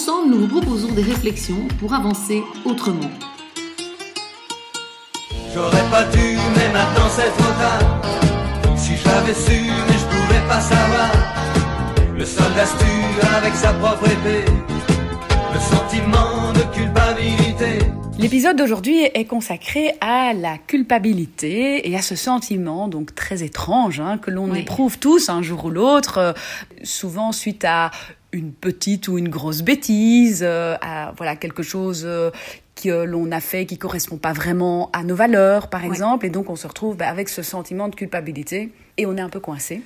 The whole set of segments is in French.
Ensemble, nous vous proposons des réflexions pour avancer autrement. J'aurais pas dû, mais maintenant c'est trop tard. Si j'avais su, mais je pouvais pas savoir. Le soldat tue avec sa propre épée. Le sentiment de culpabilité. L'épisode d'aujourd'hui est consacré à la culpabilité et à ce sentiment donc très étrange hein, que l'on Oui. éprouve tous un jour ou l'autre, euh, souvent suite à une petite ou une grosse bêtise, euh, à voilà quelque chose euh, que l'on a fait qui correspond pas vraiment à nos valeurs, par exemple, et donc on se retrouve bah, avec ce sentiment de culpabilité et on est un peu coincé.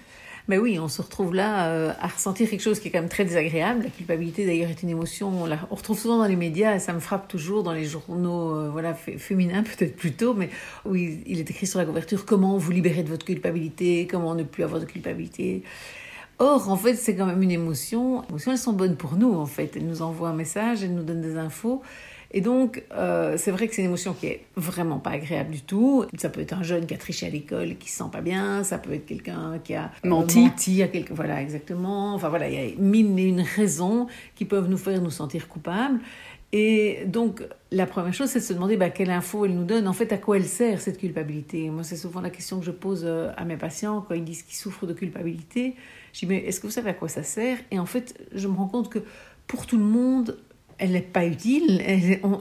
Mais oui, on se retrouve là euh, à ressentir quelque chose qui est quand même très désagréable. La culpabilité, d'ailleurs, est une émotion. On, la, on retrouve souvent dans les médias et ça me frappe toujours dans les journaux, euh, voilà, fé- féminins peut-être plutôt, mais où il, il est écrit sur la couverture comment vous libérer de votre culpabilité, comment ne plus avoir de culpabilité? Or, en fait, c'est quand même une émotion. Les émotions, elles sont bonnes pour nous, en fait. Elles nous envoient un message, elles nous donnent des infos. Et donc, euh, c'est vrai que c'est une émotion qui est vraiment pas agréable du tout. Ça peut être un jeune qui a triché à l'école, qui se sent pas bien. Ça peut être quelqu'un qui a euh, Menti. menti à quelque... Voilà, exactement. Enfin, voilà, il y a mille et une raisons qui peuvent nous faire nous sentir coupables. Et donc, la première chose, c'est de se demander bah, quelle info elle nous donne. En fait, à quoi elle sert cette culpabilité Moi, c'est souvent la question que je pose euh, à mes patients quand ils disent qu'ils souffrent de culpabilité. Je dis, mais est-ce que vous savez à quoi ça sert? Et en fait, je me rends compte que pour tout le monde, elle n'est pas utile.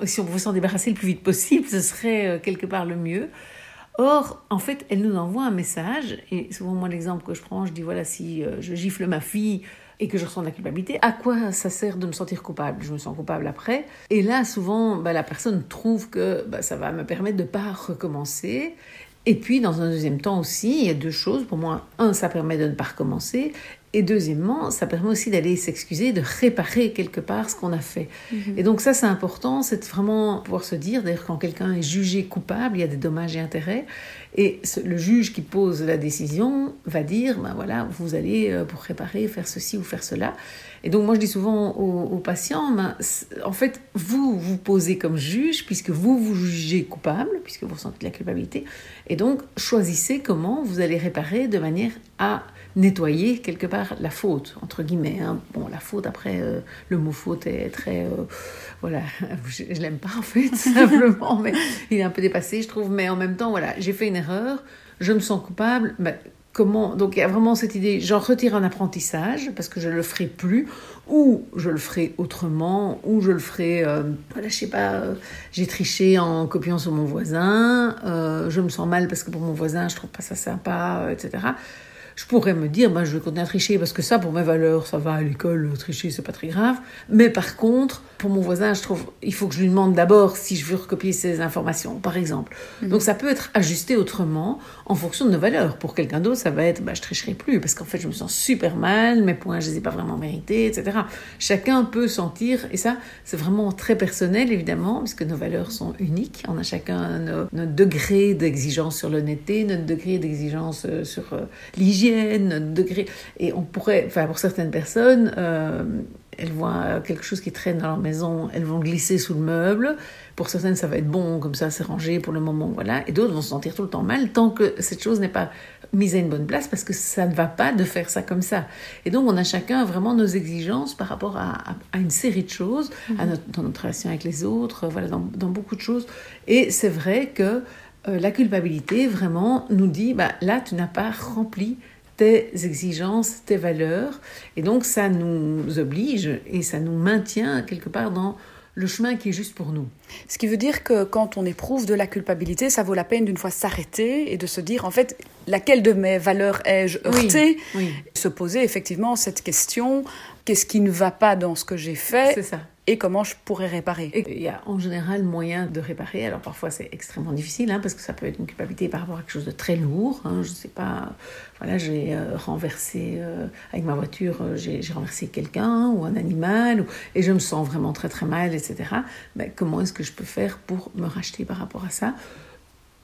Si on pouvait s'en débarrasser le plus vite possible, ce serait euh, quelque part le mieux. Or, en fait, elle nous envoie un message, et souvent, moi, l'exemple que je prends, je dis voilà, si euh, je gifle ma fille et que je ressens de la culpabilité, à quoi ça sert de me sentir coupable? Je me sens coupable après. Et là, souvent, bah, la personne trouve que bah, ça va me permettre de ne pas recommencer. Et puis, dans un deuxième temps aussi, il y a deux choses. Pour moi, un, ça permet de ne pas recommencer. Et deuxièmement, ça permet aussi d'aller s'excuser, de réparer quelque part ce qu'on a fait. Et donc ça, c'est important, c'est vraiment pouvoir se dire, d'ailleurs, quand quelqu'un est jugé coupable, il y a des dommages et intérêts. Et le juge qui pose la décision va dire, ben voilà, vous allez, euh, pour réparer, faire ceci ou faire cela. Et donc moi, je dis souvent aux, patients, ben, en fait, vous vous posez comme juge, puisque vous vous jugez coupable, puisque vous ressentez la culpabilité. Et donc, choisissez comment vous allez réparer de manière à nettoyer quelque part la faute, entre guillemets. hein. Bon, la faute, après, euh, le mot faute est très... euh, voilà, je, je l'aime pas en fait, simplement, mais il est un peu dépassé, je trouve. Mais en même temps, voilà, j'ai fait une je me sens coupable. ben, comment Donc, il y a vraiment cette idée, j'en retire un apprentissage, parce que je le ferai plus, ou je le ferai autrement, ou je le ferai, euh, voilà, je sais pas, euh, j'ai triché en copiant sur mon voisin, euh, je me sens mal parce que pour mon voisin, je trouve pas ça sympa, etc. Je pourrais me dire, bah, je vais continuer à tricher parce que ça, pour mes valeurs, ça va à l'école, tricher, c'est pas très grave. Mais par contre, pour mon voisin, je trouve, il faut que je lui demande d'abord si je veux recopier ses informations, par exemple. Donc ça peut être ajusté autrement en fonction de nos valeurs. Pour quelqu'un d'autre, ça va être, bah, je tricherai plus parce qu'en fait, je me sens super mal, mes points, je les ai pas vraiment mérités, etc. Chacun peut sentir, et ça, c'est vraiment très personnel, évidemment, puisque nos valeurs sont uniques. On a chacun notre degré d'exigence sur l'honnêteté, notre degré d'exigence euh, sur euh, l'hygiène, degré. Et on pourrait, enfin, pour certaines personnes, euh, elles voient quelque chose qui traîne dans leur maison, elles vont glisser sous le meuble. Pour certaines, ça va être bon, comme ça, c'est rangé pour le moment, voilà. Et d'autres vont se sentir tout le temps mal tant que cette chose n'est pas mise à une bonne place parce que ça ne va pas de faire ça comme ça. Et donc, on a chacun vraiment nos exigences par rapport à, à- à une série de choses, à notre, dans notre relation avec les autres, voilà, dans, dans beaucoup de choses. Et c'est vrai que euh, la culpabilité vraiment nous dit, bah, là, tu n'as pas rempli tes exigences, tes valeurs. Et donc, ça nous oblige et ça nous maintient quelque part dans le chemin qui est juste pour nous. Ce qui veut dire que quand on éprouve de la culpabilité, ça vaut la peine d'une fois s'arrêter et de se dire en fait laquelle de mes valeurs ai-je heurté Oui, Se poser effectivement cette question qu'est-ce qui ne va pas dans ce que j'ai fait c'est ça. Comment je pourrais réparer. il y a en général moyen de réparer. Alors parfois c'est extrêmement difficile hein, parce que ça peut être une culpabilité par rapport à quelque chose de très lourd. Hein. je ne sais pas, voilà, j'ai euh, renversé euh, avec ma voiture, euh, j'ai renversé quelqu'un ou un animal et je me sens vraiment très très mal, etc. Ben, comment est-ce que je peux faire pour me racheter par rapport à ça?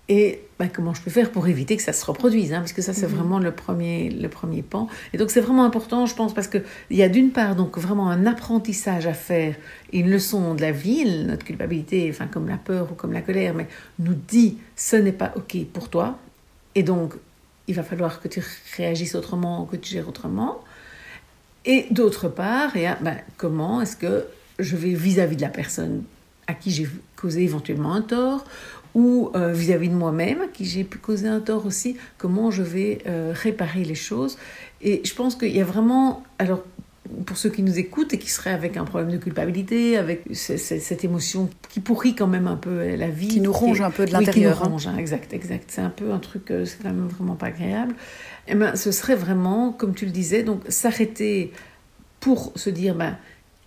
Et bah, comment je peux faire pour éviter que ça se reproduise, hein, parce que ça c'est mhm. vraiment le premier, le premier pan. Et donc c'est vraiment important, je pense, parce qu'il y a d'une part donc vraiment un apprentissage à faire, une leçon de la vie, notre culpabilité, enfin comme la peur ou comme la colère, mais nous dit ce n'est pas ok pour toi, et donc il va falloir que tu réagisses autrement, que tu gères autrement. Et d'autre part, bah, comment est-ce que je vais vis-à-vis -vis de la personne à qui j'ai causé éventuellement un tort, ou euh, vis-à-vis de moi-même, qui j'ai pu causer un tort aussi, comment je vais euh, réparer les choses. Et je pense qu'il y a vraiment, alors pour ceux qui nous écoutent et qui seraient avec un problème de culpabilité, avec cette émotion qui pourrit quand même un peu la vie. Qui nous ronge un peu de l'intérieur. Oui, qui nous ronge, hein, exact, exact. C'est un peu un truc, euh, c'est quand même vraiment pas agréable. Eh ben, ce serait vraiment, comme tu le disais, donc s'arrêter pour se dire, ben,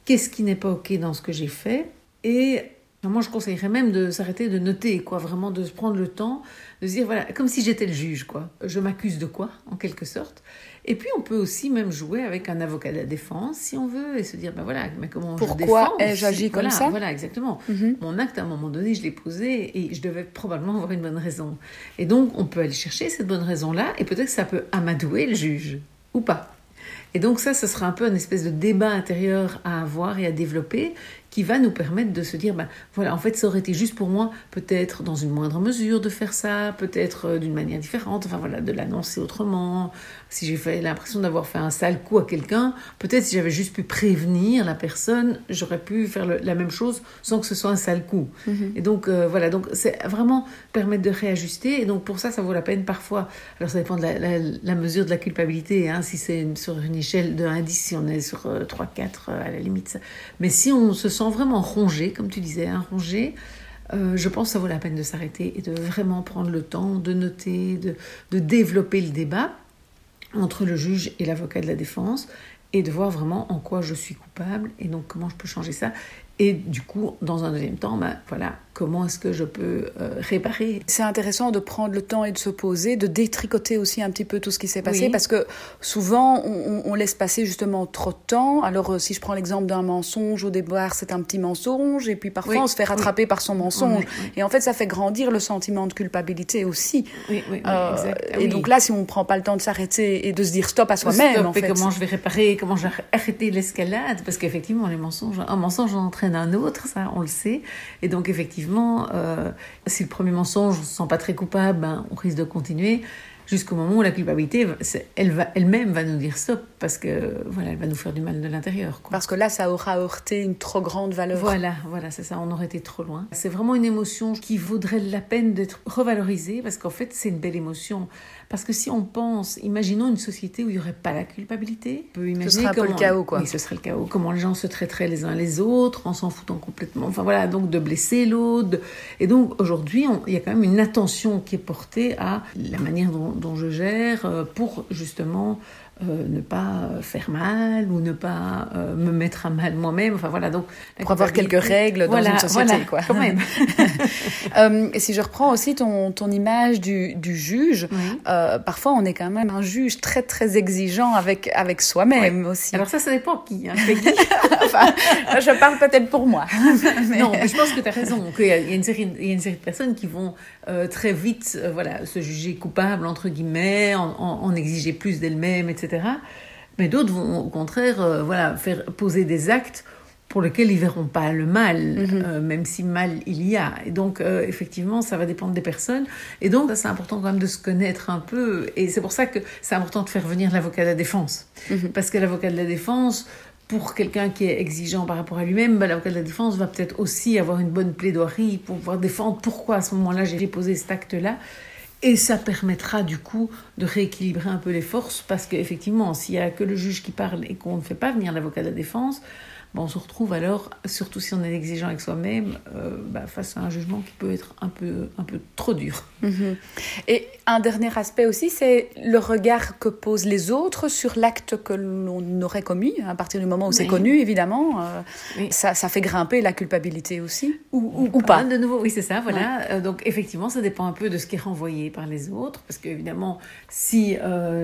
qu'est-ce qui n'est pas OK dans ce que j'ai fait et moi, je conseillerais même de s'arrêter de noter, quoi, vraiment de se prendre le temps, de se dire, voilà, comme si j'étais le juge, quoi. Je m'accuse de quoi, en quelque sorte. Et puis, on peut aussi même jouer avec un avocat de la défense, si on veut, et se dire, ben voilà, mais comment Pourquoi ai-je agi comme ça Voilà, exactement. Mhm. Mon acte, à un moment donné, je l'ai posé et je devais probablement avoir une bonne raison. Et donc, on peut aller chercher cette bonne raison-là, et peut-être que ça peut amadouer le juge, ou pas. Et donc ça, ce sera un peu une espèce de débat intérieur à avoir et à développer qui va nous permettre de se dire, ben, voilà, en fait, ça aurait été juste pour moi, peut-être dans une moindre mesure de faire ça, peut-être euh, d'une manière différente, enfin voilà, de l'annoncer autrement. Si j'ai fait l'impression d'avoir fait un sale coup à quelqu'un, peut-être si j'avais juste pu prévenir la personne, j'aurais pu faire la même chose sans que ce soit un sale coup. Mhm. Et donc, euh, voilà, donc c'est vraiment permettre de réajuster. Et donc, pour ça, ça vaut la peine parfois. Alors, ça dépend de la, mesure de la culpabilité, hein, si c'est sur une échelle de 1 à 10, si on est sur 3-4 euh, à la limite. Mais si on se sent vraiment rongé, comme tu disais, hein, rongé, euh, je pense que ça vaut la peine de s'arrêter et de vraiment prendre le temps de noter, de, de développer le débat entre le juge et l'avocat de la défense et de voir vraiment en quoi je suis coupable et donc comment je peux changer ça? Et du coup, dans un deuxième temps, ben, voilà, comment est-ce que je peux euh, réparer? C'est intéressant de prendre le temps et de se poser, de détricoter aussi un petit peu tout ce qui s'est passé, parce que souvent, on, laisse passer justement trop de temps. Alors, euh, si je prends l'exemple d'un mensonge, au départ, c'est un petit mensonge, et puis parfois, on se fait rattraper par son mensonge. Et en fait, ça fait grandir le sentiment de culpabilité aussi. Oui, oui, euh, Et donc là, si on ne prend pas le temps de s'arrêter et de se dire stop à soi-même, en fait. comment je vais réparer, comment je vais arrêter l'escalade, parce qu'effectivement, les un mensonge entraîne un autre, ça, on le sait. Et donc, effectivement, euh, si le premier mensonge, on ne se sent pas très coupable, ben, on risque de continuer jusqu'au moment où la culpabilité, elle va, elle-même va nous dire stop parce que voilà, elle va nous faire du mal de l'intérieur. Parce que là, ça aura heurté une trop grande valeur. Voilà, voilà, c'est ça. On aurait été trop loin. C'est vraiment une émotion qui vaudrait la peine d'être revalorisée parce qu'en fait, c'est une belle émotion. Parce que si on pense, imaginons une société où il n'y aurait pas la culpabilité. On peut imaginer ce serait un peu le chaos, quoi. Oui, ce serait le chaos. Comment les gens se traiteraient les uns les autres en s'en foutant complètement. Enfin voilà, donc de blesser l'autre. Et donc aujourd'hui, il y a quand même une attention qui est portée à la manière dont, dont je gère euh, pour justement euh, ne pas faire mal ou ne pas euh, me mettre à mal moi-même. Enfin voilà, donc pour avoir quelques règles dans une société, quoi. Quand même. euh, et si je reprends aussi ton, ton image du, du juge, parfois on est quand même un juge très très exigeant avec avec soi-même aussi. Alors ça, ça dépend qui. Hein, enfin, je parle peut-être pour moi. Non, mais je pense que tu as raison. Qu'il y, a une série, il y a une série de personnes qui vont très vite, voilà, se juger coupable entre guillemets, en, en, en exiger plus d'elles-mêmes, etc. Mais d'autres vont au contraire euh, voilà, faire poser des actes pour lesquels ils verront pas le mal, mhm. euh, même si mal il y a. Et donc, euh, effectivement, ça va dépendre des personnes. Et donc, c'est important quand même de se connaître un peu. Et c'est pour ça que c'est important de faire venir l'avocat de la défense. Mhm. Parce que l'avocat de la défense, pour quelqu'un qui est exigeant par rapport à lui-même, bah, l'avocat de la défense va peut-être aussi avoir une bonne plaidoirie pour pouvoir défendre pourquoi à ce moment-là j'ai déposé cet acte-là. Et ça permettra du coup de rééquilibrer un peu les forces parce qu'effectivement, s'il n'y a que le juge qui parle et qu'on ne fait pas venir l'avocat de la défense, ben, on se retrouve alors, surtout si on est exigeant avec soi-même, euh, ben, face à un jugement qui peut être un peu, un peu trop dur. Mhm. Et un dernier aspect aussi, c'est le regard que posent les autres sur l'acte que l'on aurait commis, à partir du moment où c'est connu, évidemment. Euh, ça, ça, fait grimper la culpabilité aussi. Ou, ou, pas. De nouveau, oui, c'est ça, voilà. Euh, donc, effectivement, ça dépend un peu de ce qui est renvoyé par les autres, parce qu'évidemment, si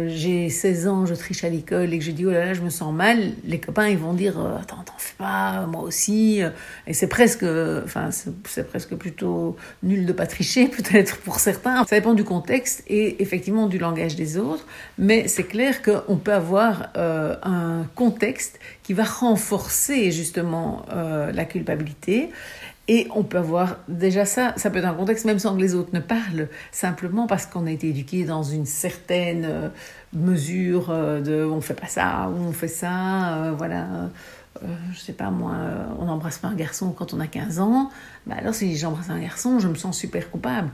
j'ai 16 ans, je triche à l'école et que je dis, oh là là, je me sens mal, les copains, ils vont dire, attends, fais pas, moi aussi. Et c'est presque, enfin, c'est presque plutôt nul de pas tricher, peut-être pour certains. Ça dépend du contexte et effectivement du langage des autres, mais c'est clair qu'on peut avoir euh, un contexte qui va renforcer justement euh, la culpabilité. Et on peut avoir déjà ça, ça peut être un contexte même sans que les autres ne parlent, simplement parce qu'on a été éduqué dans une certaine euh, mesure de on fait pas ça ou on fait ça, voilà. Euh, je sais pas moi, on n'embrasse pas un garçon quand on a 15 ans, bah alors si j'embrasse un garçon, je me sens super coupable.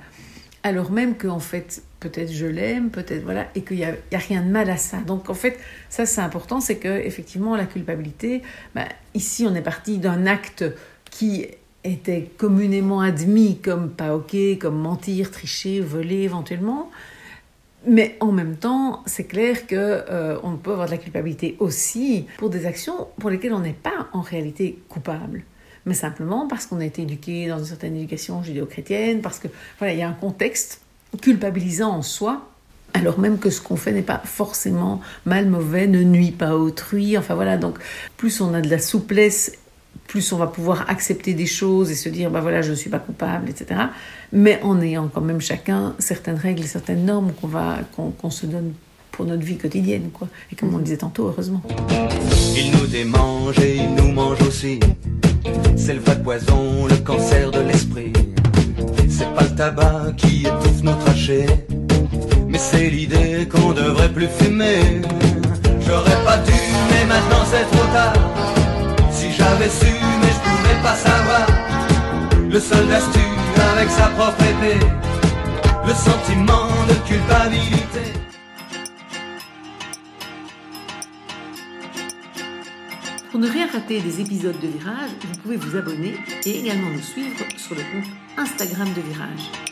Alors même qu'en fait, peut-être je l'aime, peut-être voilà, et qu'il n'y a, a, rien de mal à ça. Donc en fait, ça c'est important, c'est que effectivement la culpabilité, bah, ici on est parti d'un acte qui était communément admis comme pas ok, comme mentir, tricher, voler éventuellement. Mais en même temps, c'est clair que euh, on peut avoir de la culpabilité aussi pour des actions pour lesquelles on n'est pas en réalité coupable, mais simplement parce qu'on a été éduqué dans une certaine éducation judéo-chrétienne, parce que voilà, il y a un contexte culpabilisant en soi, alors même que ce qu'on fait n'est pas forcément mal, mauvais, ne nuit pas à autrui. Enfin voilà, donc plus on a de la souplesse plus on va pouvoir accepter des choses et se dire, bah voilà, je ne suis pas coupable, etc. Mais en ayant quand même chacun certaines règles et certaines normes qu'on se donne pour notre vie quotidienne, quoi. Et comme on le disait tantôt, heureusement. Il nous démange et il nous mange aussi. C'est le de poison, le cancer de l'esprit. C'est pas le tabac qui étouffe nos trachées, mais c'est l'idée qu'on devrait plus fumer. J'aurais pas dû, mais maintenant c'est trop tard. J'avais su, mais je pouvais pas savoir. Le soldat tue avec sa propre épée. Le sentiment de culpabilité. Pour ne rien rater des épisodes de Virage, vous pouvez vous abonner et également nous suivre sur le compte Instagram de Virage.